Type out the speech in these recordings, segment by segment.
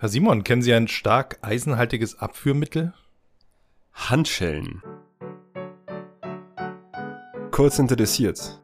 Herr Simon, kennen Sie ein stark eisenhaltiges Abführmittel? Handschellen. Kurz interessiert.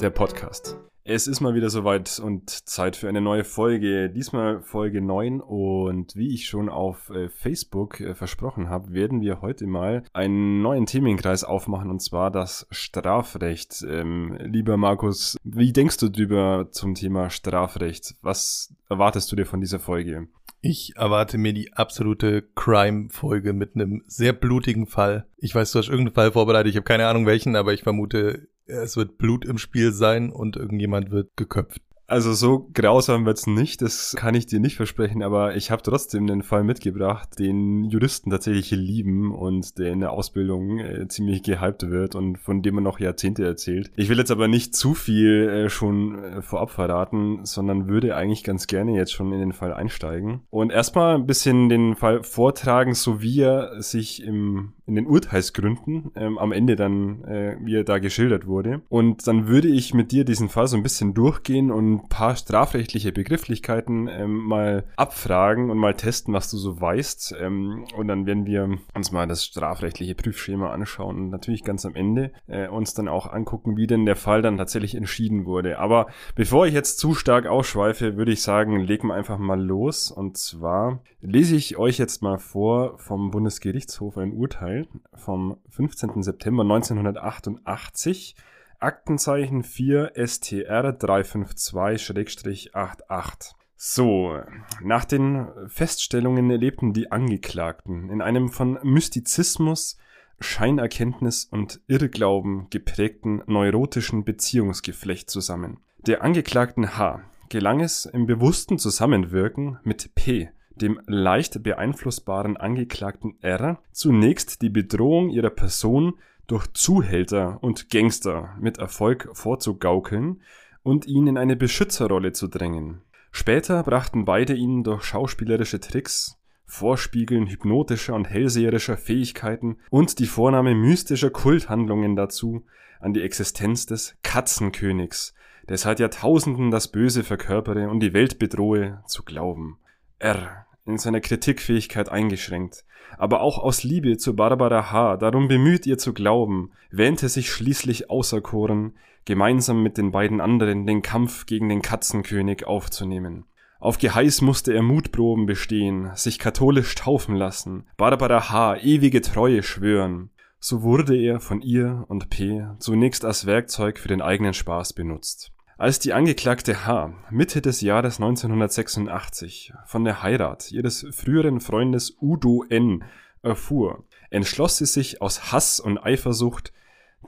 Der Podcast. Es ist mal wieder soweit und Zeit für eine neue Folge. Diesmal Folge 9 und wie ich schon auf äh, Facebook äh, versprochen habe, werden wir heute mal einen neuen Themenkreis aufmachen und zwar das Strafrecht. Ähm, lieber Markus, wie denkst du drüber zum Thema Strafrecht? Was erwartest du dir von dieser Folge? Ich erwarte mir die absolute Crime-Folge mit einem sehr blutigen Fall. Ich weiß, du hast irgendeinen Fall vorbereitet, ich habe keine Ahnung welchen, aber ich vermute, es wird Blut im Spiel sein und irgendjemand wird geköpft. Also so grausam wird's nicht, das kann ich dir nicht versprechen, aber ich habe trotzdem den Fall mitgebracht, den Juristen tatsächlich lieben und der in der Ausbildung äh, ziemlich gehypt wird und von dem man noch Jahrzehnte erzählt. Ich will jetzt aber nicht zu viel äh, schon äh, vorab verraten, sondern würde eigentlich ganz gerne jetzt schon in den Fall einsteigen und erstmal ein bisschen den Fall vortragen, so wie er sich im in den Urteilsgründen ähm, am Ende dann, äh, wie er da geschildert wurde. Und dann würde ich mit dir diesen Fall so ein bisschen durchgehen und ein paar strafrechtliche Begrifflichkeiten ähm, mal abfragen und mal testen, was du so weißt. Ähm, und dann werden wir uns mal das strafrechtliche Prüfschema anschauen und natürlich ganz am Ende äh, uns dann auch angucken, wie denn der Fall dann tatsächlich entschieden wurde. Aber bevor ich jetzt zu stark ausschweife, würde ich sagen, legen wir einfach mal los. Und zwar lese ich euch jetzt mal vor vom Bundesgerichtshof ein Urteil vom 15. September 1988, Aktenzeichen 4 STR 352-88. So, nach den Feststellungen lebten die Angeklagten in einem von Mystizismus, Scheinerkenntnis und Irrglauben geprägten neurotischen Beziehungsgeflecht zusammen. Der Angeklagten H gelang es im bewussten Zusammenwirken mit P dem leicht beeinflussbaren Angeklagten R zunächst die Bedrohung ihrer Person durch Zuhälter und Gangster mit Erfolg vorzugaukeln und ihn in eine Beschützerrolle zu drängen. Später brachten beide ihn durch schauspielerische Tricks, Vorspiegeln hypnotischer und hellseherischer Fähigkeiten und die Vornahme mystischer Kulthandlungen dazu, an die Existenz des Katzenkönigs, der seit Jahrtausenden das Böse verkörpere und die Welt bedrohe, zu glauben. R in seiner Kritikfähigkeit eingeschränkt, aber auch aus Liebe zu Barbara H., darum bemüht ihr zu glauben, wähnte sich schließlich auserkoren, gemeinsam mit den beiden anderen den Kampf gegen den Katzenkönig aufzunehmen. Auf Geheiß musste er Mutproben bestehen, sich katholisch taufen lassen, Barbara H. ewige Treue schwören. So wurde er von ihr und P. zunächst als Werkzeug für den eigenen Spaß benutzt. Als die Angeklagte H. Mitte des Jahres 1986 von der Heirat ihres früheren Freundes Udo N. erfuhr, entschloss sie sich aus Hass und Eifersucht,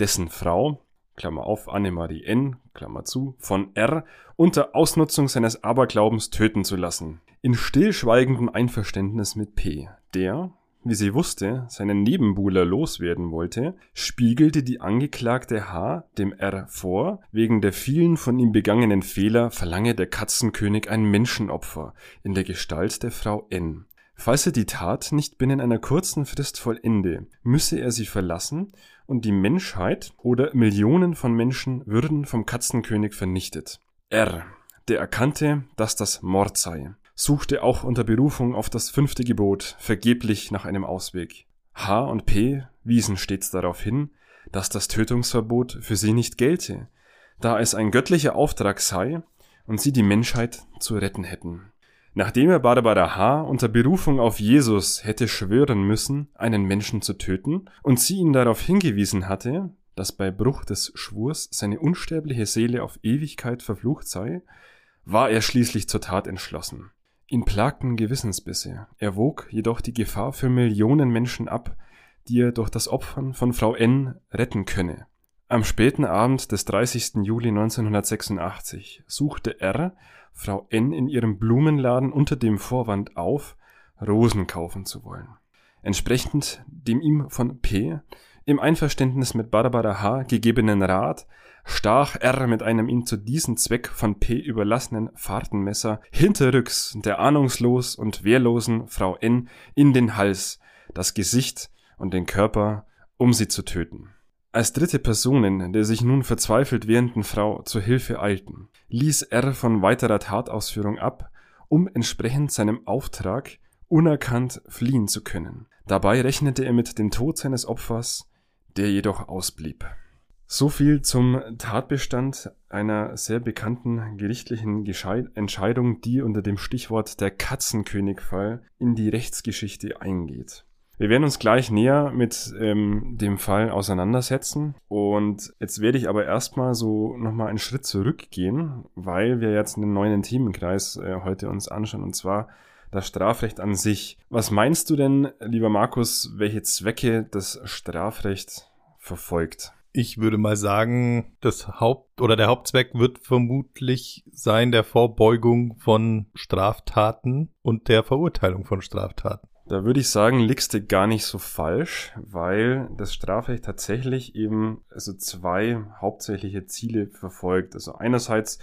dessen Frau, Klammer auf, Annemarie N., Klammer zu, von R. unter Ausnutzung seines Aberglaubens töten zu lassen. In stillschweigendem Einverständnis mit P., der, wie sie wusste, seinen Nebenbuhler loswerden wollte, spiegelte die Angeklagte H. dem R. vor, wegen der vielen von ihm begangenen Fehler verlange der Katzenkönig ein Menschenopfer in der Gestalt der Frau N. Falls er die Tat nicht binnen einer kurzen Frist vollende, müsse er sie verlassen und die Menschheit oder Millionen von Menschen würden vom Katzenkönig vernichtet. R. Der erkannte, dass das Mord sei suchte auch unter Berufung auf das fünfte Gebot vergeblich nach einem Ausweg. H und P wiesen stets darauf hin, dass das Tötungsverbot für sie nicht gelte, da es ein göttlicher Auftrag sei und sie die Menschheit zu retten hätten. Nachdem er Barbara H. unter Berufung auf Jesus hätte schwören müssen, einen Menschen zu töten, und sie ihn darauf hingewiesen hatte, dass bei Bruch des Schwurs seine unsterbliche Seele auf Ewigkeit verflucht sei, war er schließlich zur Tat entschlossen. Ihn plagten Gewissensbisse, er wog jedoch die Gefahr für Millionen Menschen ab, die er durch das Opfern von Frau N. retten könne. Am späten Abend des 30. Juli 1986 suchte R. Frau N. in ihrem Blumenladen unter dem Vorwand auf, Rosen kaufen zu wollen. Entsprechend dem ihm von P. im Einverständnis mit Barbara H. gegebenen Rat stach R mit einem ihm zu diesem Zweck von P überlassenen Fahrtenmesser hinterrücks der ahnungslos und wehrlosen Frau N in den Hals, das Gesicht und den Körper, um sie zu töten. Als dritte Personen der sich nun verzweifelt wehrenden Frau zur Hilfe eilten, ließ R von weiterer Tatausführung ab um entsprechend seinem Auftrag unerkannt fliehen zu können. Dabei rechnete er mit dem Tod seines Opfers, der jedoch ausblieb. So viel zum Tatbestand einer sehr bekannten gerichtlichen Entscheidung, die unter dem Stichwort der Katzenkönigfall in die Rechtsgeschichte eingeht. Wir werden uns gleich näher mit ähm, dem Fall auseinandersetzen und jetzt werde ich aber erstmal so nochmal einen Schritt zurückgehen, weil wir jetzt einen neuen Themenkreis äh, heute uns anschauen und zwar das Strafrecht an sich. Was meinst du denn, lieber Markus, welche Zwecke das Strafrecht verfolgt? Ich würde mal sagen, das Haupt- oder der Hauptzweck wird vermutlich sein der Vorbeugung von Straftaten und der Verurteilung von Straftaten. Da würde ich sagen, liegst du gar nicht so falsch, weil das Strafrecht tatsächlich eben also zwei hauptsächliche Ziele verfolgt. Also einerseits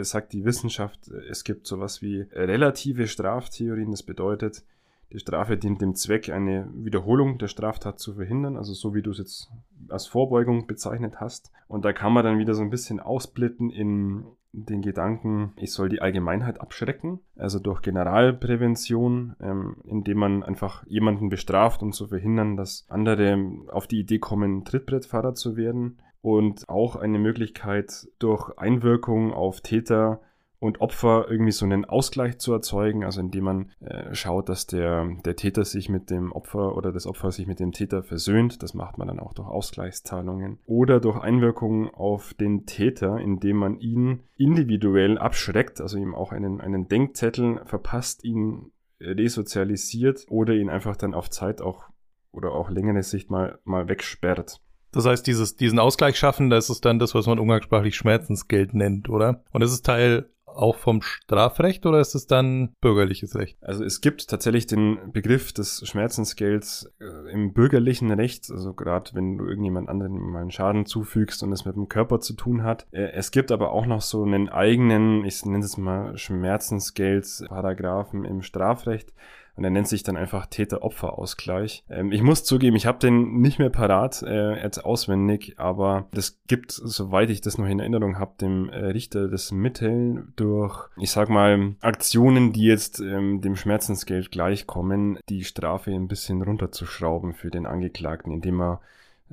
sagt die Wissenschaft, es gibt sowas wie relative Straftheorien. Das bedeutet, die Strafe dient dem Zweck, eine Wiederholung der Straftat zu verhindern, also so wie du es jetzt als Vorbeugung bezeichnet hast. Und da kann man dann wieder so ein bisschen ausblitten in den Gedanken, ich soll die Allgemeinheit abschrecken, also durch Generalprävention, ähm, indem man einfach jemanden bestraft, um zu verhindern, dass andere auf die Idee kommen, Trittbrettfahrer zu werden. Und auch eine Möglichkeit durch Einwirkung auf Täter und Opfer irgendwie so einen Ausgleich zu erzeugen, also indem man äh, schaut, dass der, der Täter sich mit dem Opfer oder das Opfer sich mit dem Täter versöhnt. Das macht man dann auch durch Ausgleichszahlungen. Oder durch Einwirkung auf den Täter, indem man ihn individuell abschreckt, also ihm auch einen, einen Denkzettel verpasst, ihn resozialisiert oder ihn einfach dann auf Zeit auch oder auch längere Sicht mal, mal wegsperrt. Das heißt, dieses, diesen Ausgleich schaffen, das ist dann das, was man umgangssprachlich Schmerzensgeld nennt, oder? Und das ist Teil auch vom Strafrecht oder ist es dann bürgerliches Recht? Also es gibt tatsächlich den Begriff des Schmerzensgelds äh, im bürgerlichen Recht, also gerade wenn du irgendjemand anderen mal einen Schaden zufügst und es mit dem Körper zu tun hat. Äh, es gibt aber auch noch so einen eigenen, ich nenne es mal Schmerzensgeld-Paragraphen im Strafrecht. Und er nennt sich dann einfach Täter-Opfer-Ausgleich. Ähm, ich muss zugeben, ich habe den nicht mehr parat, äh, jetzt auswendig, aber das gibt, soweit ich das noch in Erinnerung habe, dem äh, Richter das Mitteln durch, ich sag mal, Aktionen, die jetzt ähm, dem Schmerzensgeld gleichkommen, die Strafe ein bisschen runterzuschrauben für den Angeklagten, indem er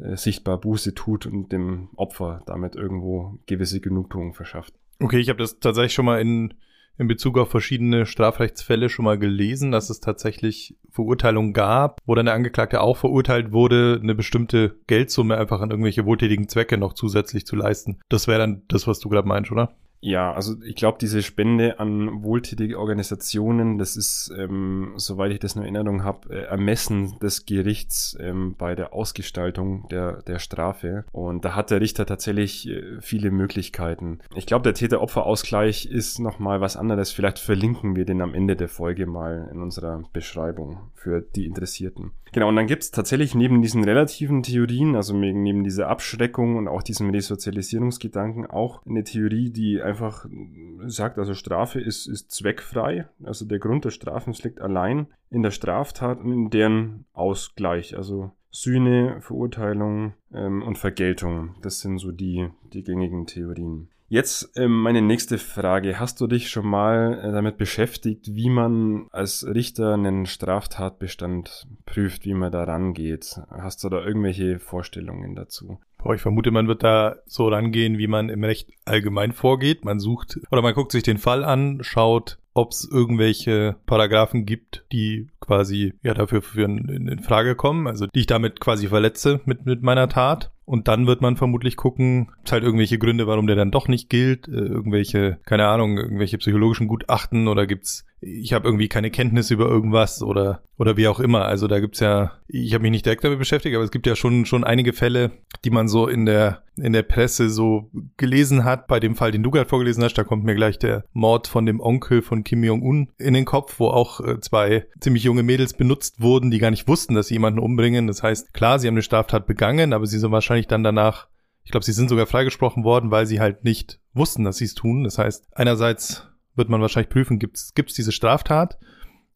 äh, sichtbar Buße tut und dem Opfer damit irgendwo gewisse Genugtuung verschafft. Okay, ich habe das tatsächlich schon mal in in Bezug auf verschiedene Strafrechtsfälle schon mal gelesen, dass es tatsächlich Verurteilungen gab, wo dann der Angeklagte auch verurteilt wurde, eine bestimmte Geldsumme einfach an irgendwelche wohltätigen Zwecke noch zusätzlich zu leisten. Das wäre dann das, was du gerade meinst, oder? Ja, also ich glaube, diese Spende an wohltätige Organisationen, das ist, ähm, soweit ich das in Erinnerung habe, äh, Ermessen des Gerichts ähm, bei der Ausgestaltung der, der Strafe. Und da hat der Richter tatsächlich äh, viele Möglichkeiten. Ich glaube, der Täter-Opfer-Ausgleich ist nochmal was anderes. Vielleicht verlinken wir den am Ende der Folge mal in unserer Beschreibung für die Interessierten. Genau, und dann gibt's tatsächlich neben diesen relativen Theorien, also neben dieser Abschreckung und auch diesem Resozialisierungsgedanken, auch eine Theorie, die einfach sagt, also Strafe ist, ist zweckfrei. Also der Grund des Strafens liegt allein in der Straftat und in deren Ausgleich. Also Sühne, Verurteilung ähm, und Vergeltung. Das sind so die, die gängigen Theorien. Jetzt ähm, meine nächste Frage. Hast du dich schon mal äh, damit beschäftigt, wie man als Richter einen Straftatbestand prüft, wie man da rangeht? Hast du da irgendwelche Vorstellungen dazu? Boah, ich vermute, man wird da so rangehen, wie man im Recht allgemein vorgeht. Man sucht oder man guckt sich den Fall an, schaut, ob es irgendwelche Paragraphen gibt, die quasi ja dafür für in, in Frage kommen, also die ich damit quasi verletze mit, mit meiner Tat. Und dann wird man vermutlich gucken, es halt irgendwelche Gründe, warum der dann doch nicht gilt, äh, irgendwelche, keine Ahnung, irgendwelche psychologischen Gutachten oder gibt's, ich habe irgendwie keine Kenntnis über irgendwas oder oder wie auch immer. Also da gibt's ja, ich habe mich nicht direkt damit beschäftigt, aber es gibt ja schon schon einige Fälle, die man so in der in der Presse so gelesen hat. Bei dem Fall, den du gerade vorgelesen hast, da kommt mir gleich der Mord von dem Onkel von Kim Jong-un in den Kopf, wo auch äh, zwei ziemlich junge Mädels benutzt wurden, die gar nicht wussten, dass sie jemanden umbringen. Das heißt, klar, sie haben eine Straftat begangen, aber sie sind wahrscheinlich dann danach, ich glaube, sie sind sogar freigesprochen worden, weil sie halt nicht wussten, dass sie es tun. Das heißt, einerseits wird man wahrscheinlich prüfen, gibt es diese Straftat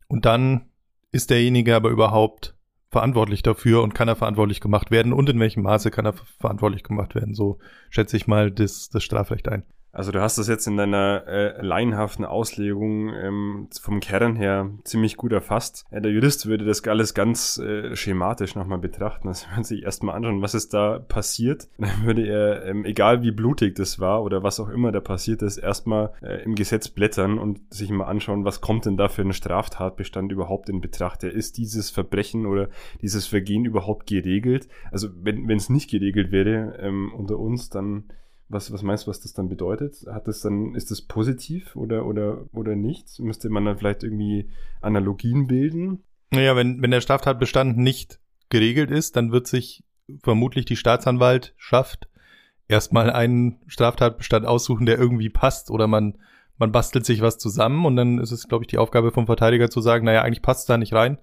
und dann ist derjenige aber überhaupt verantwortlich dafür und kann er verantwortlich gemacht werden und in welchem Maße kann er verantwortlich gemacht werden. So schätze ich mal das, das Strafrecht ein. Also du hast das jetzt in deiner äh, laienhaften Auslegung ähm, vom Kern her ziemlich gut erfasst. Äh, der Jurist würde das alles ganz äh, schematisch nochmal betrachten. Also wenn sich erstmal anschauen, was ist da passiert, dann würde er, ähm, egal wie blutig das war oder was auch immer da passiert ist, erstmal äh, im Gesetz blättern und sich mal anschauen, was kommt denn da für ein Straftatbestand überhaupt in Betracht. Ist dieses Verbrechen oder dieses Vergehen überhaupt geregelt? Also wenn es nicht geregelt wäre ähm, unter uns, dann was, was meinst du, was das dann bedeutet? Hat das dann, ist das positiv oder, oder, oder nicht? Müsste man dann vielleicht irgendwie Analogien bilden? Naja, wenn, wenn der Straftatbestand nicht geregelt ist, dann wird sich vermutlich die Staatsanwaltschaft erstmal einen Straftatbestand aussuchen, der irgendwie passt oder man, man bastelt sich was zusammen und dann ist es, glaube ich, die Aufgabe vom Verteidiger zu sagen, naja, eigentlich passt es da nicht rein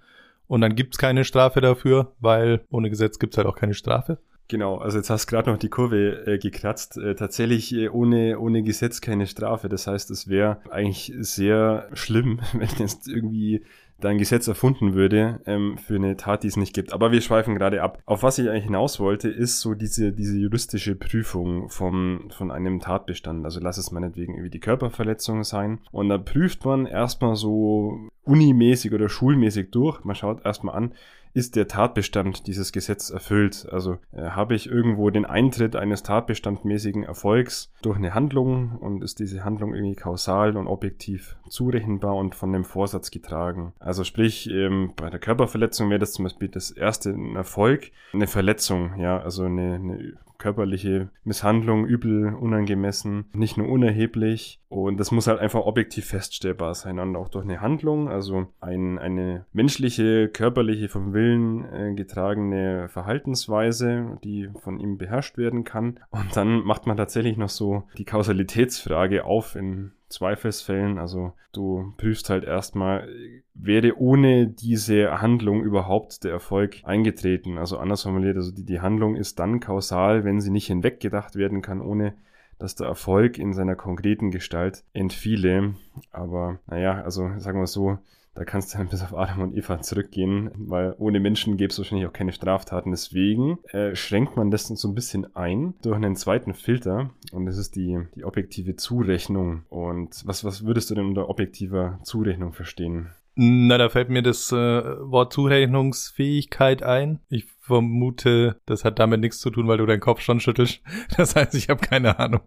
und dann gibt's keine Strafe dafür, weil ohne Gesetz gibt's halt auch keine Strafe. Genau, also jetzt hast du gerade noch die Kurve äh, gekratzt. Äh, tatsächlich äh, ohne, ohne Gesetz keine Strafe. Das heißt, es wäre eigentlich sehr schlimm, wenn jetzt irgendwie da ein Gesetz erfunden würde ähm, für eine Tat, die es nicht gibt. Aber wir schweifen gerade ab. Auf was ich eigentlich hinaus wollte, ist so diese, diese juristische Prüfung vom, von einem Tatbestand. Also lass es meinetwegen irgendwie die Körperverletzung sein. Und da prüft man erstmal so unimäßig oder schulmäßig durch. Man schaut erstmal an, ist der Tatbestand dieses Gesetz erfüllt? Also äh, habe ich irgendwo den Eintritt eines tatbestandmäßigen Erfolgs durch eine Handlung und ist diese Handlung irgendwie kausal und objektiv zurechenbar und von dem Vorsatz getragen? Also sprich, ähm, bei der Körperverletzung wäre das zum Beispiel das erste ein Erfolg, eine Verletzung, ja, also eine, eine körperliche Misshandlung übel, unangemessen, nicht nur unerheblich. Und das muss halt einfach objektiv feststellbar sein und auch durch eine Handlung, also ein, eine menschliche, körperliche, vom Willen äh, getragene Verhaltensweise, die von ihm beherrscht werden kann. Und dann macht man tatsächlich noch so die Kausalitätsfrage auf in Zweifelsfällen. Also du prüfst halt erstmal, wäre ohne diese Handlung überhaupt der Erfolg eingetreten? Also anders formuliert, also die, die Handlung ist dann kausal, wenn sie nicht hinweggedacht werden kann, ohne dass der Erfolg in seiner konkreten Gestalt entfiele. Aber naja, also sagen wir so, da kannst du dann bis auf Adam und Eva zurückgehen, weil ohne Menschen gäbe es wahrscheinlich auch keine Straftaten. Deswegen äh, schränkt man das so ein bisschen ein durch einen zweiten Filter und das ist die, die objektive Zurechnung. Und was, was würdest du denn unter objektiver Zurechnung verstehen? Na, da fällt mir das äh, Wort Zurechnungsfähigkeit ein. Ich vermute, das hat damit nichts zu tun, weil du deinen Kopf schon schüttelst. Das heißt, ich habe keine Ahnung.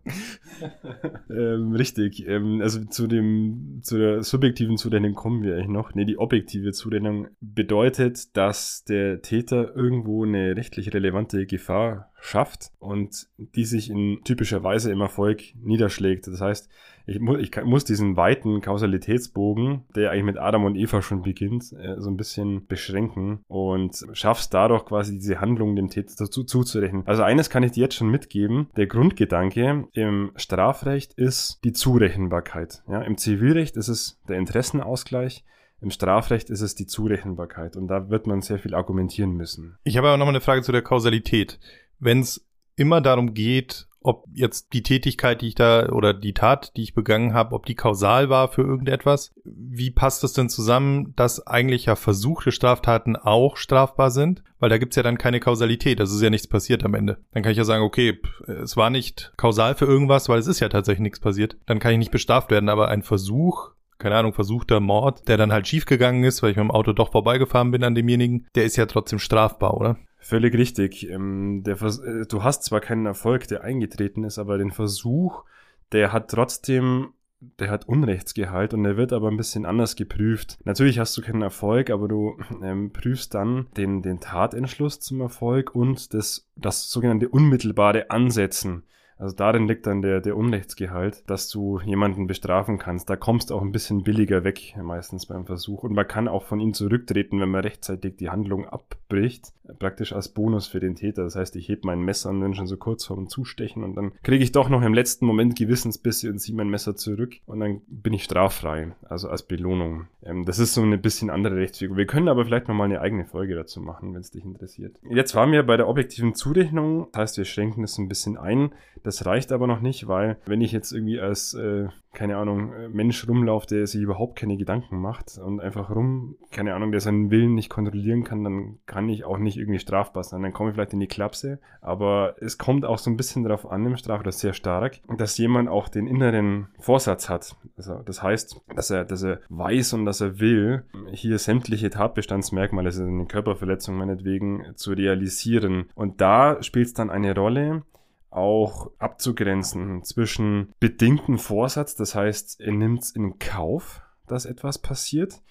ähm, richtig. Ähm, also zu dem, zu der subjektiven Zurechnung kommen wir eigentlich noch. Nee, die objektive Zurechnung bedeutet, dass der Täter irgendwo eine rechtlich relevante Gefahr schafft und die sich in typischer Weise im Erfolg niederschlägt. Das heißt, ich, mu ich muss diesen weiten Kausalitätsbogen, der eigentlich mit Adam und Eva schon beginnt, äh, so ein bisschen beschränken und schaffst dadurch quasi diese Handlung dem Täter dazu zuzurechnen. Also eines kann ich dir jetzt schon mitgeben. Der Grundgedanke im Strafrecht ist die Zurechenbarkeit. Ja, Im Zivilrecht ist es der Interessenausgleich. Im Strafrecht ist es die Zurechenbarkeit und da wird man sehr viel argumentieren müssen. Ich habe aber nochmal eine Frage zu der Kausalität. Wenn es immer darum geht, ob jetzt die Tätigkeit, die ich da oder die Tat, die ich begangen habe, ob die kausal war für irgendetwas. Wie passt das denn zusammen, dass eigentlich ja versuchte Straftaten auch strafbar sind? Weil da gibt's ja dann keine Kausalität, das ist ja nichts passiert am Ende. Dann kann ich ja sagen, okay, es war nicht kausal für irgendwas, weil es ist ja tatsächlich nichts passiert. Dann kann ich nicht bestraft werden, aber ein Versuch keine Ahnung, versuchter Mord, der dann halt schiefgegangen ist, weil ich mit dem Auto doch vorbeigefahren bin an demjenigen, der ist ja trotzdem strafbar, oder? Völlig richtig. Ähm, der Vers äh, du hast zwar keinen Erfolg, der eingetreten ist, aber den Versuch, der hat trotzdem der hat Unrechtsgehalt und der wird aber ein bisschen anders geprüft. Natürlich hast du keinen Erfolg, aber du ähm, prüfst dann den, den Tatentschluss zum Erfolg und das, das sogenannte unmittelbare Ansetzen. Also darin liegt dann der, der Unrechtsgehalt, dass du jemanden bestrafen kannst. Da kommst du auch ein bisschen billiger weg, meistens beim Versuch. Und man kann auch von ihm zurücktreten, wenn man rechtzeitig die Handlung abbricht. Praktisch als Bonus für den Täter. Das heißt, ich heb mein Messer und bin schon so kurz vorm Zustechen und dann kriege ich doch noch im letzten Moment Gewissensbisse und ziehe mein Messer zurück und dann bin ich straffrei. Also als Belohnung. Ähm, das ist so eine bisschen andere Rechtsführung. Wir können aber vielleicht nochmal eine eigene Folge dazu machen, wenn es dich interessiert. Jetzt waren wir bei der objektiven Zurechnung. Das heißt, wir schränken es ein bisschen ein. Das reicht aber noch nicht, weil wenn ich jetzt irgendwie als äh, keine Ahnung, Mensch rumläuft, der sich überhaupt keine Gedanken macht und einfach rum, keine Ahnung, der seinen Willen nicht kontrollieren kann, dann kann ich auch nicht irgendwie strafbar sein. Dann komme ich vielleicht in die Klapse. Aber es kommt auch so ein bisschen darauf an im Straf, oder sehr stark, dass jemand auch den inneren Vorsatz hat. Also das heißt, dass er, dass er weiß und dass er will, hier sämtliche Tatbestandsmerkmale, also eine Körperverletzung meinetwegen, zu realisieren. Und da spielt es dann eine Rolle, auch abzugrenzen zwischen bedingten Vorsatz, das heißt, er nimmt es in Kauf, dass etwas passiert,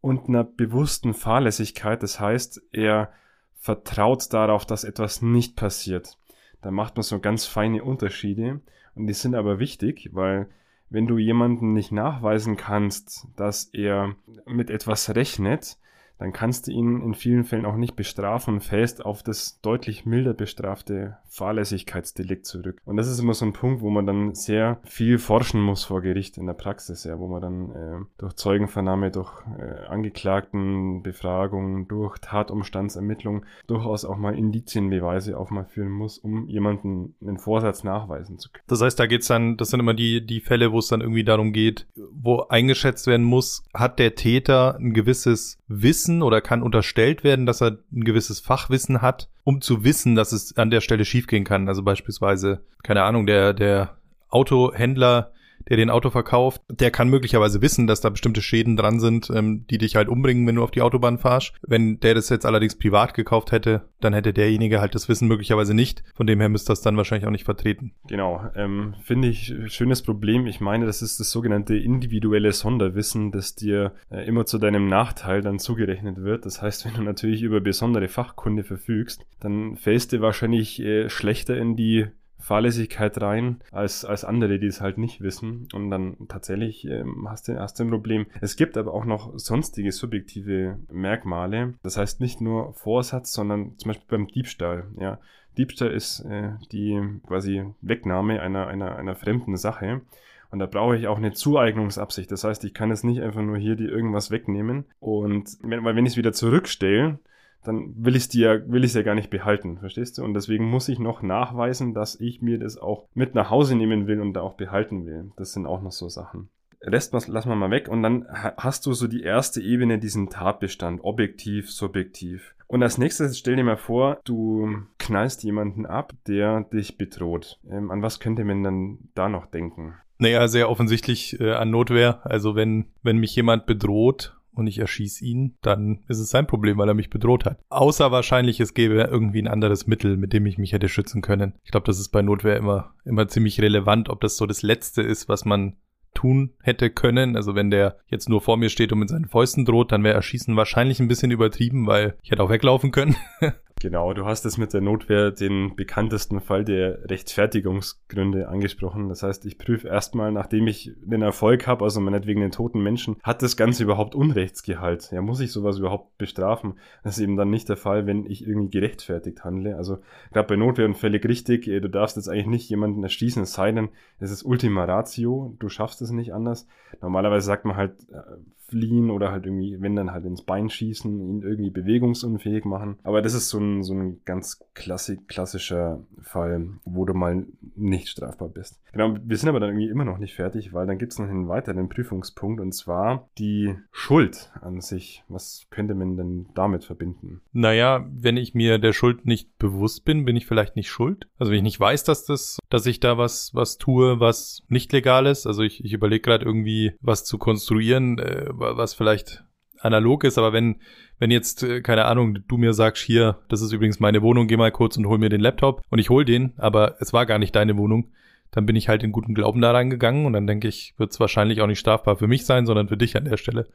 und einer bewussten Fahrlässigkeit, das heißt, er vertraut darauf, dass etwas nicht passiert. Da macht man so ganz feine Unterschiede und die sind aber wichtig, weil wenn du jemanden nicht nachweisen kannst, dass er mit etwas rechnet, dann kannst du ihn in vielen Fällen auch nicht bestrafen und fällst auf das deutlich milder bestrafte Fahrlässigkeitsdelikt zurück. Und das ist immer so ein Punkt, wo man dann sehr viel forschen muss vor Gericht in der Praxis, ja, wo man dann äh, durch Zeugenvernahme, durch äh, Angeklagtenbefragung, durch Tatumstandsermittlung durchaus auch mal Indizienbeweise aufführen muss, um jemanden einen Vorsatz nachweisen zu können. Das heißt, da geht's dann, das sind immer die, die Fälle, wo es dann irgendwie darum geht, wo eingeschätzt werden muss, hat der Täter ein gewisses Wissen wissen oder kann unterstellt werden, dass er ein gewisses Fachwissen hat, um zu wissen, dass es an der Stelle schiefgehen kann. Also beispielsweise, keine Ahnung, der, der Autohändler der den Auto verkauft, der kann möglicherweise wissen, dass da bestimmte Schäden dran sind, ähm, die dich halt umbringen, wenn du auf die Autobahn fahrst. Wenn der das jetzt allerdings privat gekauft hätte, dann hätte derjenige halt das Wissen möglicherweise nicht. Von dem her müsste das dann wahrscheinlich auch nicht vertreten. Genau, ähm, finde ich schönes Problem. Ich meine, das ist das sogenannte individuelle Sonderwissen, das dir äh, immer zu deinem Nachteil dann zugerechnet wird. Das heißt, wenn du natürlich über besondere Fachkunde verfügst, dann fällst du wahrscheinlich äh, schlechter in die Fahrlässigkeit rein als, als andere, die es halt nicht wissen. Und dann tatsächlich ähm, hast, du, du ein Problem. Es gibt aber auch noch sonstige subjektive Merkmale. Das heißt nicht nur Vorsatz, sondern zum Beispiel beim Diebstahl. Ja. Diebstahl ist äh, die quasi Wegnahme einer, einer, einer fremden Sache. Und da brauche ich auch eine Zueignungsabsicht. Das heißt, ich kann jetzt nicht einfach nur hier die irgendwas wegnehmen. Und wenn, weil wenn ich es wieder zurückstelle, dann will ich es dir, will ich ja gar nicht behalten, verstehst du? Und deswegen muss ich noch nachweisen, dass ich mir das auch mit nach Hause nehmen will und da auch behalten will. Das sind auch noch so Sachen. Rest lassen wir mal weg und dann hast du so die erste Ebene, diesen Tatbestand, objektiv, subjektiv. Und als nächstes stell dir mal vor, du knallst jemanden ab, der dich bedroht. Ähm, an was könnte man dann da noch denken? Naja, sehr offensichtlich äh, an Notwehr. Also wenn, wenn mich jemand bedroht, und ich erschieße ihn, dann ist es sein Problem, weil er mich bedroht hat. Außer wahrscheinlich, es gäbe irgendwie ein anderes Mittel, mit dem ich mich hätte schützen können. Ich glaube, das ist bei Notwehr immer, immer ziemlich relevant, ob das so das Letzte ist, was man tun hätte können. Also wenn der jetzt nur vor mir steht und mit seinen Fäusten droht, dann wäre Erschießen wahrscheinlich ein bisschen übertrieben, weil ich hätte auch weglaufen können. Genau, du hast es mit der Notwehr den bekanntesten Fall der Rechtfertigungsgründe angesprochen. Das heißt, ich prüfe erstmal, nachdem ich den Erfolg habe, also meinetwegen den toten Menschen, hat das Ganze überhaupt Unrechtsgehalt? Ja, muss ich sowas überhaupt bestrafen? Das ist eben dann nicht der Fall, wenn ich irgendwie gerechtfertigt handle. Also gerade bei Notwehr völlig richtig, äh, du darfst jetzt eigentlich nicht jemanden erschießen, es sei denn, es ist Ultima Ratio, du schaffst es nicht anders. Normalerweise sagt man halt, äh, fliehen oder halt irgendwie, wenn dann halt ins Bein schießen, ihn irgendwie bewegungsunfähig machen. Aber das ist so ein, so ein ganz klassik, klassischer Fall, wo du mal nicht strafbar bist. Genau, wir sind aber dann irgendwie immer noch nicht fertig, weil dann gibt es noch einen weiteren Prüfungspunkt und zwar die Schuld an sich. Was könnte man denn damit verbinden? Naja, wenn ich mir der Schuld nicht bewusst bin, bin ich vielleicht nicht schuld. Also wenn ich nicht weiß, dass das, dass ich da was, was tue, was nicht legal ist. Also ich, ich überlege gerade irgendwie was zu konstruieren, äh, was vielleicht analog ist, aber wenn, wenn jetzt, äh, keine Ahnung, du mir sagst, hier, das ist übrigens meine Wohnung, geh mal kurz und hol mir den Laptop und ich hol den, aber es war gar nicht deine Wohnung, dann bin ich halt in gutem Glauben da reingegangen und dann denke ich, wird es wahrscheinlich auch nicht strafbar für mich sein, sondern für dich an der Stelle.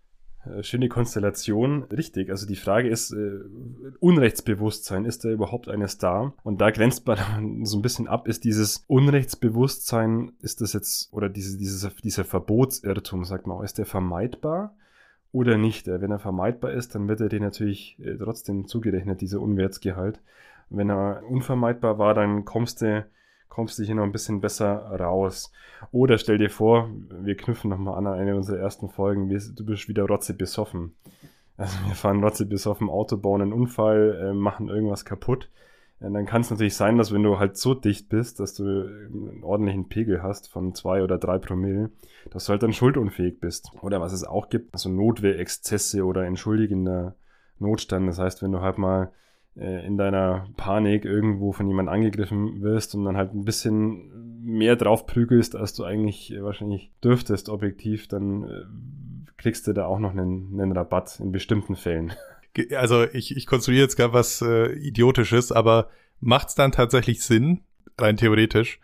Äh, schöne Konstellation, richtig. Also die Frage ist, äh, Unrechtsbewusstsein, ist da überhaupt eines da? Und da grenzt man so ein bisschen ab, ist dieses Unrechtsbewusstsein, ist das jetzt, oder diese, dieses, dieser Verbotsirrtum, sagt man auch, ist der vermeidbar? oder nicht. Wenn er vermeidbar ist, dann wird er dir natürlich äh, trotzdem zugerechnet, dieser Unwertsgehalt. Wenn er unvermeidbar war, dann kommst du, kommst du hier noch ein bisschen besser raus. Oder stell dir vor, wir knüpfen nochmal an eine unserer ersten Folgen, du bist wieder rotze besoffen. Also wir fahren rotze besoffen Auto, bauen einen Unfall, äh, machen irgendwas kaputt. dann kann es natürlich sein, dass wenn du halt so dicht bist, dass du einen ordentlichen Pegel hast von zwei oder drei Promille, dass du halt dann schuldunfähig bist. Oder was es auch gibt, also Notwehrexzesse oder entschuldigender Notstand. Das heißt, wenn du halt mal äh, in deiner Panik irgendwo von jemand angegriffen wirst und dann halt ein bisschen mehr drauf prügelst, als du eigentlich wahrscheinlich dürftest, objektiv, dann äh, kriegst du da auch noch einen, einen Rabatt in bestimmten Fällen. Also ich, ich konstruiere jetzt gar was äh, Idiotisches, aber macht es dann tatsächlich Sinn, rein theoretisch,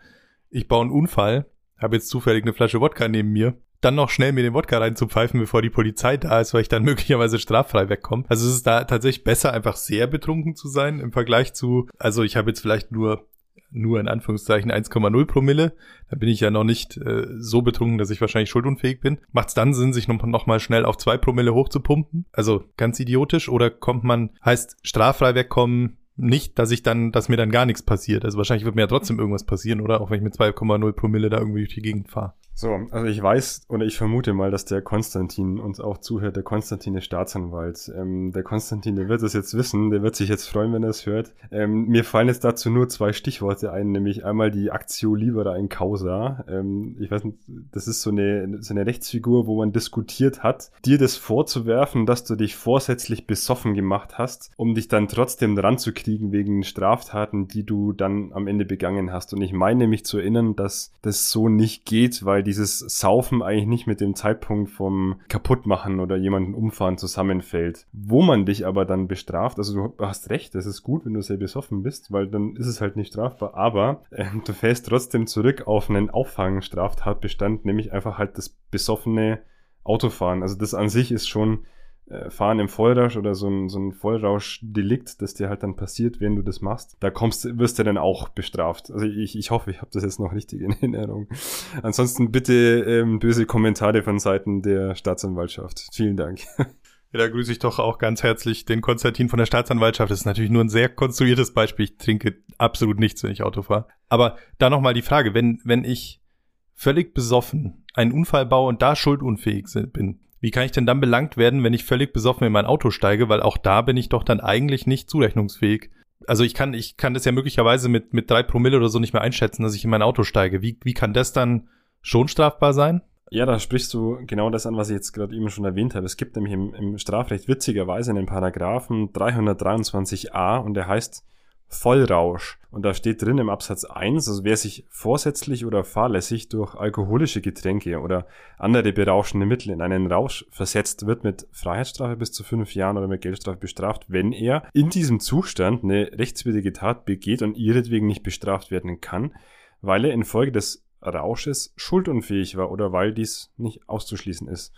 ich baue einen Unfall, habe jetzt zufällig eine Flasche Wodka neben mir dann noch schnell mir den Wodka reinzupfeifen, bevor die Polizei da ist, weil ich dann möglicherweise straffrei wegkomme. Also es ist da tatsächlich besser, einfach sehr betrunken zu sein im Vergleich zu, also ich habe jetzt vielleicht nur nur in Anführungszeichen 1,0 Promille. Da bin ich ja noch nicht äh, so betrunken, dass ich wahrscheinlich schuldunfähig bin. Macht es dann Sinn, sich noch, noch schnell auf zwei Promille hochzupumpen? Also ganz idiotisch. Oder kommt man, heißt straffrei wegkommen, nicht, dass ich dann, dass mir dann gar nichts passiert. Also wahrscheinlich wird mir ja trotzdem irgendwas passieren, oder? Auch wenn ich mit 2,0 Promille da irgendwie durch die Gegend fahre. So, also ich weiß oder ich vermute mal, dass der Konstantin uns auch zuhört. Der Konstantin ist Staatsanwalt. Ähm, der Konstantin, der wird es jetzt wissen, der wird sich jetzt freuen, wenn er es hört. Ähm, mir fallen jetzt dazu nur zwei Stichworte ein, nämlich einmal die Actio Libera in Causa. Ähm, ich weiß nicht, das ist so eine, so eine Rechtsfigur, wo man diskutiert hat, dir das vorzuwerfen, dass du dich vorsätzlich besoffen gemacht hast, um dich dann trotzdem dran zu kriegen wegen Straftaten, die du dann am Ende begangen hast. Und ich meine mich zu erinnern, dass das so nicht geht, weil die dieses Saufen eigentlich nicht mit dem Zeitpunkt vom Kaputtmachen oder jemanden umfahren zusammenfällt. Wo man dich aber dann bestraft, also du hast recht, das ist gut, wenn du sehr besoffen bist, weil dann ist es halt nicht strafbar, aber äh, du fällst trotzdem zurück auf einen Auffangstraftatbestand, nämlich einfach halt das besoffene Autofahren. Also das an sich ist schon fahren im Vollrausch oder so ein, so ein Vollrauschdelikt, das dir halt dann passiert, wenn du das machst, da kommst, wirst du dann auch bestraft. Also ich, ich hoffe, ich habe das jetzt noch richtig in Erinnerung. Ansonsten bitte ähm, böse Kommentare von Seiten der Staatsanwaltschaft. Vielen Dank. Ja, da grüße ich doch auch ganz herzlich den Konstantin von der Staatsanwaltschaft. Das ist natürlich nur ein sehr konstruiertes Beispiel. Ich trinke absolut nichts, wenn ich Auto fahre. Aber da nochmal die Frage, wenn, wenn ich völlig besoffen einen Unfall baue und da schuldunfähig bin, wie kann ich denn dann belangt werden, wenn ich völlig besoffen in mein Auto steige? Weil auch da bin ich doch dann eigentlich nicht zurechnungsfähig. Also ich kann, ich kann das ja möglicherweise mit, mit drei Promille oder so nicht mehr einschätzen, dass ich in mein Auto steige. Wie, wie kann das dann schon strafbar sein? Ja, da sprichst du genau das an, was ich jetzt gerade eben schon erwähnt habe. Es gibt nämlich im, im Strafrecht witzigerweise einen Paragraphen 323a und der heißt Vollrausch. Und da steht drin im Absatz 1, also wer sich vorsätzlich oder fahrlässig durch alkoholische Getränke oder andere berauschende Mittel in einen Rausch versetzt, wird mit Freiheitsstrafe bis zu fünf Jahren oder mit Geldstrafe bestraft, wenn er in diesem Zustand eine rechtswidrige Tat begeht und ihretwegen nicht bestraft werden kann, weil er infolge des Rausches schuldunfähig war oder weil dies nicht auszuschließen ist.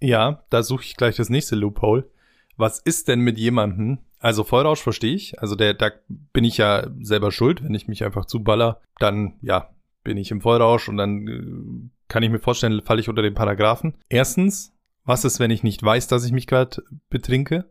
Ja, da suche ich gleich das nächste Loophole. Was ist denn mit jemandem, also Vollrausch verstehe ich. Also der, da bin ich ja selber schuld, wenn ich mich einfach zuballer, dann ja, bin ich im Vollrausch und dann äh, kann ich mir vorstellen, falle ich unter den Paragraphen. Erstens, was ist, wenn ich nicht weiß, dass ich mich gerade betrinke?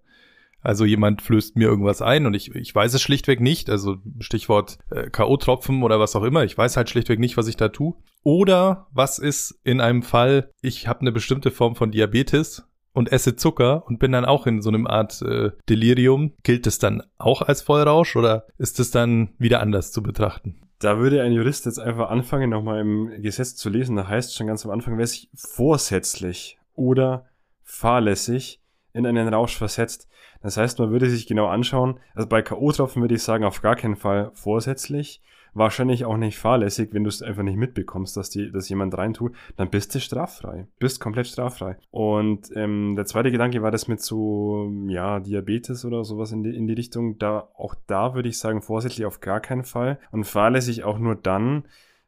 Also jemand flößt mir irgendwas ein und ich, ich weiß es schlichtweg nicht. Also Stichwort äh, K.O.-Tropfen oder was auch immer. Ich weiß halt schlichtweg nicht, was ich da tue. Oder was ist in einem Fall, ich habe eine bestimmte Form von Diabetes und esse Zucker und bin dann auch in so einem Art äh, Delirium, gilt das dann auch als Vollrausch oder ist es dann wieder anders zu betrachten? Da würde ein Jurist jetzt einfach anfangen, nochmal im Gesetz zu lesen. Da heißt schon ganz am Anfang, wer sich vorsätzlich oder fahrlässig in einen Rausch versetzt. Das heißt, man würde sich genau anschauen, also bei K.O.-Tropfen würde ich sagen, auf gar keinen Fall vorsätzlich wahrscheinlich auch nicht fahrlässig, wenn du es einfach nicht mitbekommst, dass, die, dass jemand reintut, dann bist du straffrei. Bist komplett straffrei. Und ähm, der zweite Gedanke war das mit so, ja, Diabetes oder sowas in die, in die Richtung. Da, auch da würde ich sagen, vorsätzlich auf gar keinen Fall. Und fahrlässig auch nur dann,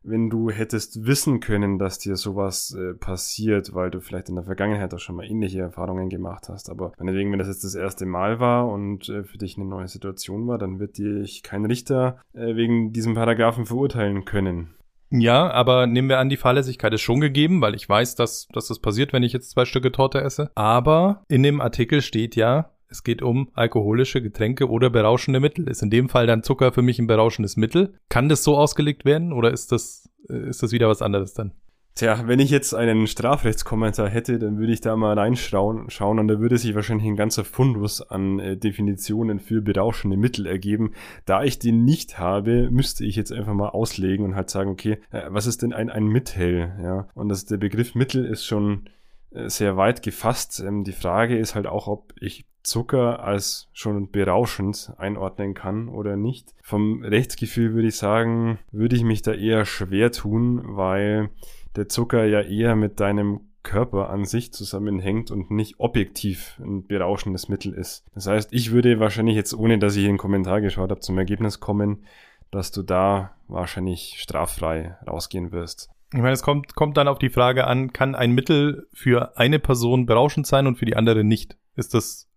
wenn du hättest wissen können, dass dir sowas äh, passiert, weil du vielleicht in der Vergangenheit auch schon mal ähnliche Erfahrungen gemacht hast. Aber meinetwegen, wenn das jetzt das erste Mal war und äh, für dich eine neue Situation war, dann wird dich kein Richter äh, wegen diesem Paragraphen verurteilen können. Ja, aber nehmen wir an, die Fahrlässigkeit ist schon gegeben, weil ich weiß, dass, dass das passiert, wenn ich jetzt zwei Stücke Torte esse. Aber in dem Artikel steht ja, es geht um alkoholische Getränke oder berauschende Mittel. Ist in dem Fall dann Zucker für mich ein berauschendes Mittel? Kann das so ausgelegt werden oder ist das, äh, ist das wieder was anderes dann? Tja, wenn ich jetzt einen Strafrechtskommentar hätte, dann würde ich da mal reinschauen schauen, und da würde sich wahrscheinlich ein ganzer Fundus an äh, Definitionen für berauschende Mittel ergeben. Da ich den nicht habe, müsste ich jetzt einfach mal auslegen und halt sagen, okay, äh, was ist denn ein, ein Mittel? Ja, und das, der Begriff Mittel ist schon äh, sehr weit gefasst. Ähm, die Frage ist halt auch, ob ich Zucker als schon berauschend einordnen kann oder nicht. Vom Rechtsgefühl würde ich sagen, würde ich mich da eher schwer tun, weil der Zucker ja eher mit deinem Körper an sich zusammenhängt und nicht objektiv ein berauschendes Mittel ist. Das heißt, ich würde wahrscheinlich jetzt, ohne dass ich einen Kommentar geschaut habe, zum Ergebnis kommen, dass du da wahrscheinlich straffrei rausgehen wirst. Ich meine, es kommt, kommt dann auf die Frage an, kann ein Mittel für eine Person berauschend sein und für die andere nicht? Ist das,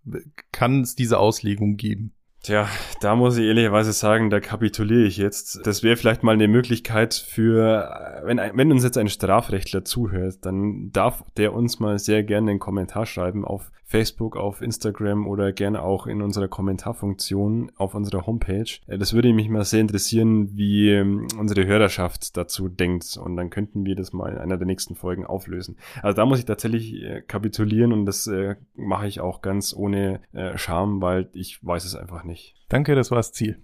kann es diese Auslegung geben? Tja, da muss ich ehrlicherweise sagen, da kapituliere ich jetzt. Das wäre vielleicht mal eine Möglichkeit für, wenn, wenn uns jetzt ein Strafrechtler zuhört, dann darf der uns mal sehr gerne einen Kommentar schreiben auf Facebook, auf Instagram oder gerne auch in unserer Kommentarfunktion auf unserer Homepage. Äh, das würde mich mal sehr interessieren, wie ähm, unsere Hörerschaft dazu denkt und dann könnten wir das mal in einer der nächsten Folgen auflösen. Also da muss ich tatsächlich äh, kapitulieren und das äh, mache ich auch ganz ohne Scham, weil ich weiß es einfach nicht. Danke, das war das Ziel.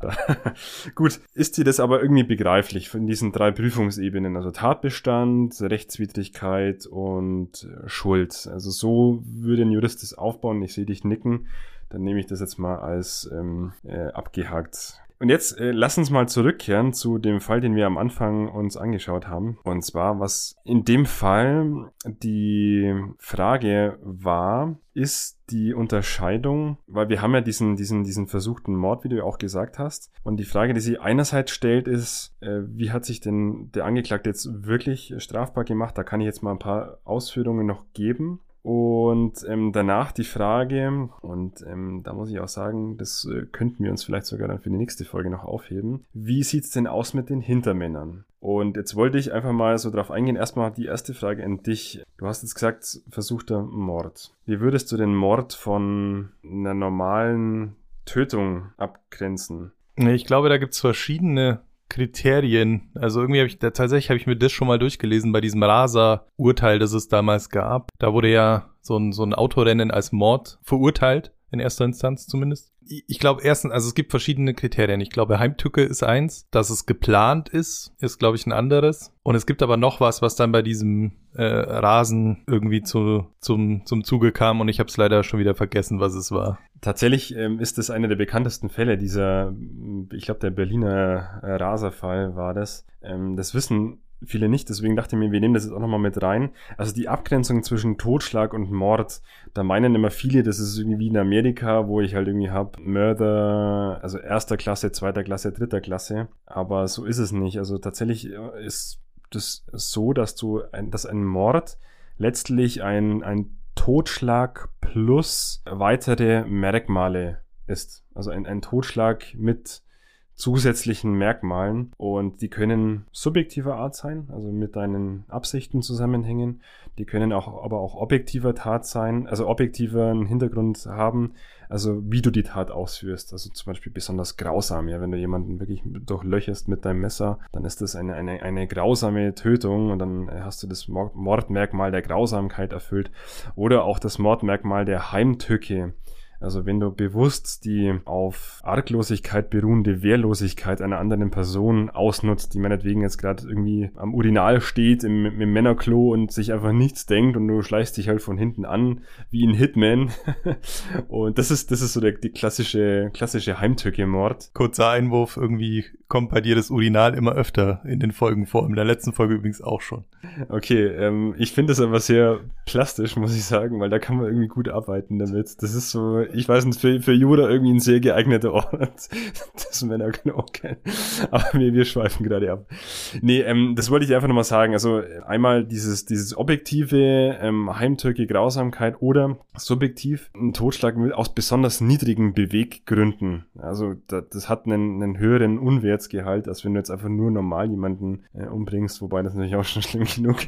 Gut, ist dir das aber irgendwie begreiflich von diesen drei Prüfungsebenen, also Tatbestand, Rechtswidrigkeit und Schuld. Also so würde ein Jurist das aufbauen. Ich sehe dich nicken. Dann nehme ich das jetzt mal als ähm, äh, abgehakt und jetzt äh, lass uns mal zurückkehren zu dem Fall, den wir am Anfang uns angeschaut haben. Und zwar, was in dem Fall die Frage war, ist die Unterscheidung, weil wir haben ja diesen, diesen, diesen versuchten Mord, wie du ja auch gesagt hast. Und die Frage, die sie einerseits stellt, ist, äh, wie hat sich denn der Angeklagte jetzt wirklich strafbar gemacht? Da kann ich jetzt mal ein paar Ausführungen noch geben. Und ähm, danach die Frage, und ähm, da muss ich auch sagen, das äh, könnten wir uns vielleicht sogar dann für die nächste Folge noch aufheben. Wie sieht's denn aus mit den Hintermännern? Und jetzt wollte ich einfach mal so drauf eingehen. Erstmal die erste Frage an dich. Du hast jetzt gesagt, versuchter Mord. Wie würdest du den Mord von einer normalen Tötung abgrenzen? Ich glaube, da gibt's verschiedene Kriterien. Also irgendwie habe ich da tatsächlich habe ich mir das schon mal durchgelesen bei diesem Rasa-Urteil, das es damals gab. Da wurde ja so ein, so ein Autorennen als Mord verurteilt, in erster Instanz zumindest. Ich glaube erstens, also es gibt verschiedene Kriterien. Ich glaube, Heimtücke ist eins, dass es geplant ist, ist glaube ich ein anderes. Und es gibt aber noch was, was dann bei diesem äh, Rasen irgendwie zu, zum, zum Zuge kam und ich habe es leider schon wieder vergessen, was es war. Tatsächlich ähm, ist es einer der bekanntesten Fälle, dieser, ich glaube, der Berliner äh, Raserfall war das. Ähm, das wissen viele nicht, deswegen dachte ich mir, wir nehmen das jetzt auch nochmal mit rein. Also die Abgrenzung zwischen Totschlag und Mord, da meinen immer viele, das ist irgendwie wie in Amerika, wo ich halt irgendwie habe Mörder, also erster Klasse, zweiter Klasse, dritter Klasse. Aber so ist es nicht. Also tatsächlich äh, ist das so, dass du ein, dass ein Mord letztlich ein, ein Totschlag plus weitere Merkmale ist. Also ein, ein Totschlag mit zusätzlichen Merkmalen und die können subjektiver Art sein, also mit deinen Absichten zusammenhängen. Die können auch aber auch objektiver Tat sein, also objektiver Hintergrund haben, also wie du die Tat ausführst. Also zum Beispiel besonders grausam, ja, wenn du jemanden wirklich durchlöcherst mit deinem Messer, dann ist das eine, eine, eine grausame Tötung und dann hast du das Mordmerkmal der Grausamkeit erfüllt oder auch das Mordmerkmal der Heimtücke. Also wenn du bewusst die auf Arglosigkeit beruhende Wehrlosigkeit einer anderen Person ausnutzt, die meinetwegen jetzt gerade irgendwie am Urinal steht im, im Männerklo und sich einfach nichts denkt und du schleichst dich halt von hinten an wie ein Hitman. und das ist, das ist so der die klassische, klassische Heimtücke-Mord. Kurzer Einwurf, irgendwie kommt bei dir das Urinal immer öfter in den Folgen vor. In der letzten Folge übrigens auch schon. Okay, ähm, ich finde das aber sehr plastisch, muss ich sagen, weil da kann man irgendwie gut arbeiten damit. Das ist so, ich weiß nicht, für, für Judah irgendwie ein sehr geeigneter Ort, das Männerknochen. Okay. Aber wir, wir schweifen gerade ab. Nee, ähm, das wollte ich einfach nochmal sagen. Also einmal dieses, dieses objektive ähm, Heimtücke Grausamkeit oder subjektiv ein Totschlag aus besonders niedrigen Beweggründen. Also das, das hat einen, einen höheren Unwertsgehalt, als wenn du jetzt einfach nur normal jemanden äh, umbringst, wobei das natürlich auch schon schlimm genug.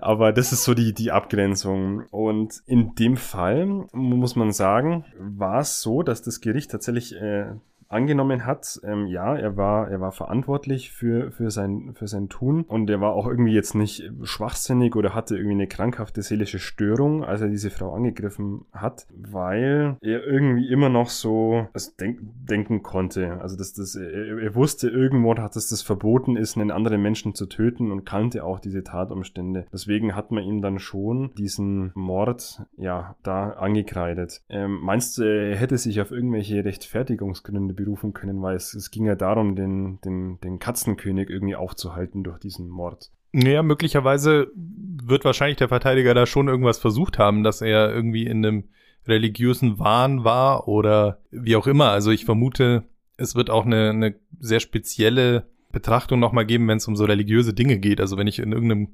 Aber das ist so die, die Abgrenzung. Und in dem Fall muss man sagen, war es so, dass das Gericht tatsächlich äh, angenommen hat, ähm, ja, er war, er war verantwortlich für, für, sein, für sein Tun und er war auch irgendwie jetzt nicht schwachsinnig oder hatte irgendwie eine krankhafte seelische Störung, als er diese Frau angegriffen hat, weil er irgendwie immer noch so das denk, denken konnte. Also dass das, er, er wusste irgendwo, dass das verboten ist, einen anderen Menschen zu töten und kannte auch diese Tatumstände. Deswegen hat man ihm dann schon diesen Mord ja da angekreidet. Ähm, meinst du, er hätte sich auf irgendwelche Rechtfertigungsgründe berufen können, weil es, es ging ja darum, den, den, den Katzenkönig irgendwie aufzuhalten durch diesen Mord. Naja, möglicherweise wird wahrscheinlich der Verteidiger da schon irgendwas versucht haben, dass er irgendwie in einem religiösen Wahn war oder wie auch immer. Also ich vermute, es wird auch eine, eine sehr spezielle Betrachtung nochmal geben, wenn es um so religiöse Dinge geht. Also wenn ich in irgendeinem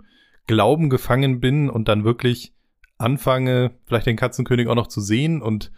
Glauben gefangen bin und dann wirklich anfange, vielleicht den Katzenkönig auch noch zu sehen und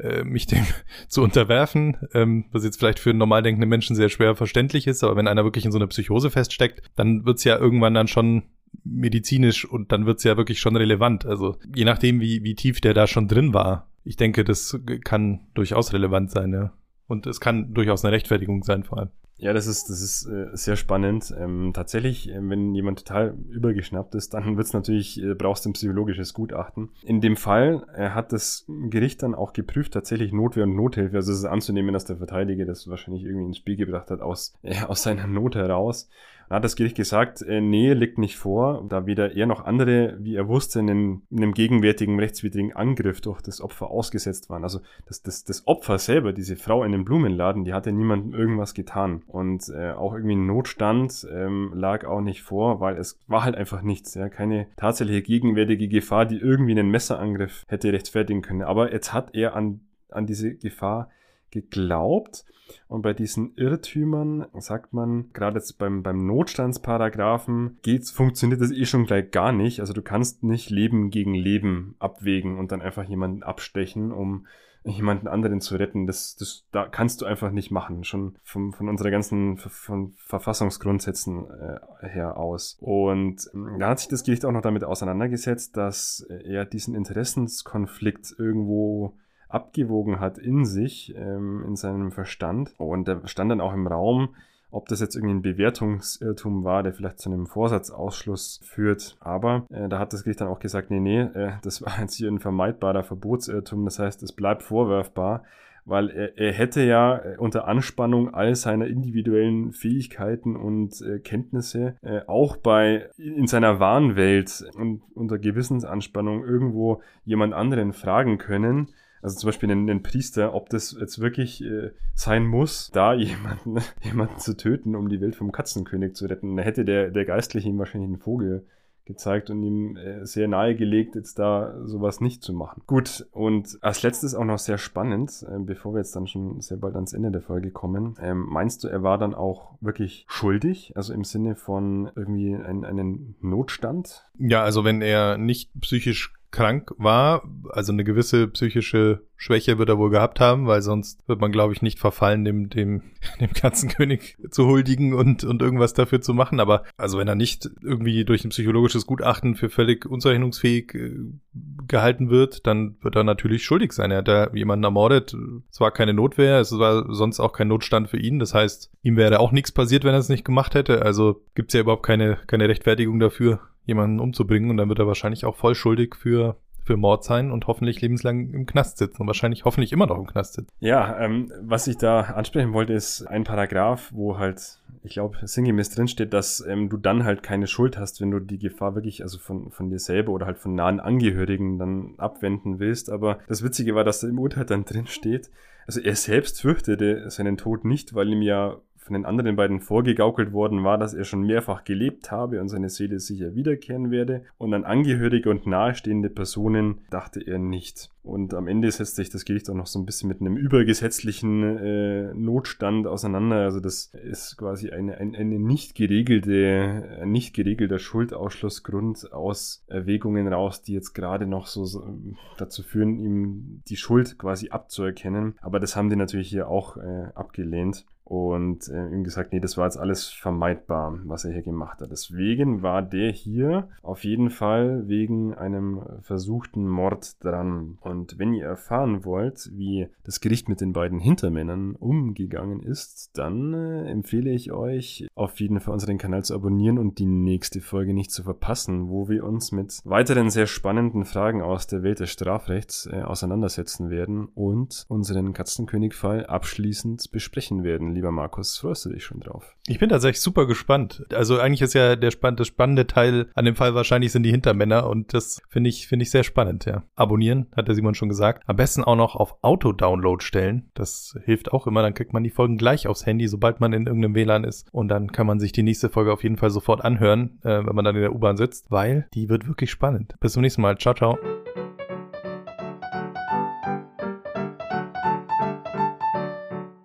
äh, mich dem zu unterwerfen, ähm, was jetzt vielleicht für normal denkende Menschen sehr schwer verständlich ist, aber wenn einer wirklich in so einer Psychose feststeckt, dann wird's ja irgendwann dann schon medizinisch und dann wird's ja wirklich schon relevant. Also je nachdem, wie, wie tief der da schon drin war. Ich denke, das kann durchaus relevant sein, ja. Und es kann durchaus eine Rechtfertigung sein, vor allem. Ja, das ist, das ist äh, sehr spannend. Ähm, tatsächlich, äh, wenn jemand total übergeschnappt ist, dann wird's natürlich, äh, brauchst du ein psychologisches Gutachten. In dem Fall äh, hat das Gericht dann auch geprüft, tatsächlich Notwehr und Nothilfe. Also es ist anzunehmen, dass der Verteidiger das wahrscheinlich irgendwie ins Spiel gebracht hat aus, äh, aus seiner Not heraus. Dann hat das Gericht gesagt, äh, nee, liegt nicht vor, da weder er noch andere, wie er wusste, in einem, in einem gegenwärtigen rechtswidrigen Angriff durch das Opfer ausgesetzt waren. Also das, das, das Opfer selber, diese Frau in dem Blumenladen, die hatte niemandem irgendwas getan. Und äh, auch irgendwie ein Notstand ähm, lag auch nicht vor, weil es war halt einfach nichts. Ja, keine tatsächliche gegenwärtige Gefahr, die irgendwie einen Messerangriff hätte rechtfertigen können. Aber jetzt hat er an, an diese Gefahr geglaubt. Und bei diesen Irrtümern sagt man, gerade jetzt beim, beim Notstandsparagraphen geht's, funktioniert das eh schon gleich gar nicht. Also du kannst nicht Leben gegen Leben abwägen und dann einfach jemanden abstechen, um jemanden anderen zu retten. Das, das da kannst du einfach nicht machen, schon vom, von unserer ganzen von Verfassungsgrundsätzen äh, her aus. Und ähm, da hat sich das Gericht auch noch damit auseinandergesetzt, dass er diesen Interessenskonflikt irgendwo abgewogen hat in sich, ähm, in seinem Verstand. Und da stand dann auch im Raum, ob das jetzt irgendwie ein Bewertungsirrtum war, der vielleicht zu einem Vorsatzausschluss führt. Aber äh, da hat das Gericht dann auch gesagt, nee, nee, äh, das war jetzt hier ein vermeidbarer Verbotsirrtum. Das heißt, es bleibt vorwerfbar, weil er, er hätte ja äh, unter Anspannung all seiner individuellen Fähigkeiten und äh, Kenntnisse äh, auch bei in seiner wahren Welt und unter Gewissensanspannung irgendwo jemand anderen fragen können also zum Beispiel einen, einen Priester, ob das jetzt wirklich äh, sein muss, da jemanden, jemanden zu töten, um die Welt vom Katzenkönig zu retten. Da hätte der, der Geistliche ihm wahrscheinlich einen Vogel gezeigt und ihm äh, sehr nahegelegt, jetzt da sowas nicht zu machen. Gut, und als letztes auch noch sehr spannend, äh, bevor wir jetzt dann schon sehr bald ans Ende der Folge kommen, ähm, meinst du, er war dann auch wirklich schuldig, also im Sinne von irgendwie ein, einen Notstand? Ja, also wenn er nicht psychisch krank war. Also eine gewisse psychische Schwäche wird er wohl gehabt haben, weil sonst wird man, glaube ich, nicht verfallen, dem, dem, dem Katzenkönig zu huldigen und, und irgendwas dafür zu machen. Aber also wenn er nicht irgendwie durch ein psychologisches Gutachten für völlig unzurechnungsfähig äh, gehalten wird, dann wird er natürlich schuldig sein. Er hat da jemanden ermordet. Es war keine Notwehr, es war sonst auch kein Notstand für ihn. Das heißt, ihm wäre auch nichts passiert, wenn er es nicht gemacht hätte. Also gibt's ja überhaupt keine, keine Rechtfertigung dafür, jemanden umzubringen und dann wird er wahrscheinlich auch voll schuldig für für Mord sein und hoffentlich lebenslang im Knast sitzen und wahrscheinlich hoffentlich immer noch im Knast sitzen. Ja, ähm, was ich da ansprechen wollte, ist ein Paragraph, wo halt, ich glaube, sinngemäß drinsteht, dass ähm, du dann halt keine Schuld hast, wenn du die Gefahr wirklich, also von, von dir selber oder halt von nahen Angehörigen dann abwenden willst. Aber das Witzige war, dass da im Urteil dann drin steht, also er selbst fürchtete seinen Tod nicht, weil ihm ja von den anderen beiden vorgegaukelt worden war, dass er schon mehrfach gelebt habe und seine Seele sicher wiederkehren werde. Und an Angehörige und nahestehende Personen dachte er nicht. Und am Ende setzt sich das Gericht auch noch so ein bisschen mit einem übergesetzlichen äh, Notstand auseinander. Also das ist quasi eine, eine, eine nicht geregelte, ein nicht geregelter Schuldausschlussgrund aus Erwägungen raus, die jetzt gerade noch so, so dazu führen, ihm die Schuld quasi abzuerkennen. Aber das haben die natürlich hier auch äh, abgelehnt. Und äh, ihm gesagt, nee, das war jetzt alles vermeidbar, was er hier gemacht hat. Deswegen war der hier auf jeden Fall wegen einem versuchten Mord dran. Und wenn ihr erfahren wollt, wie das Gericht mit den beiden Hintermännern umgegangen ist, dann äh, empfehle ich euch auf jeden Fall unseren Kanal zu abonnieren und die nächste Folge nicht zu verpassen, wo wir uns mit weiteren sehr spannenden Fragen aus der Welt des Strafrechts äh, auseinandersetzen werden und unseren Katzenkönig-Fall abschließend besprechen werden. Lieber Markus, freust du dich schon drauf? Ich bin tatsächlich super gespannt. Also eigentlich ist ja der spann das spannende Teil an dem Fall wahrscheinlich sind die Hintermänner und das finde ich, finde ich sehr spannend, ja. Abonnieren, hat der Simon schon gesagt. Am besten auch noch auf Auto-Download stellen. Das hilft auch immer. Dann kriegt man die Folgen gleich aufs Handy, sobald man in irgendeinem WLAN ist. Und dann kann man sich die nächste Folge auf jeden Fall sofort anhören, äh, wenn man dann in der U-Bahn sitzt, weil die wird wirklich spannend. Bis zum nächsten Mal. Ciao, ciao.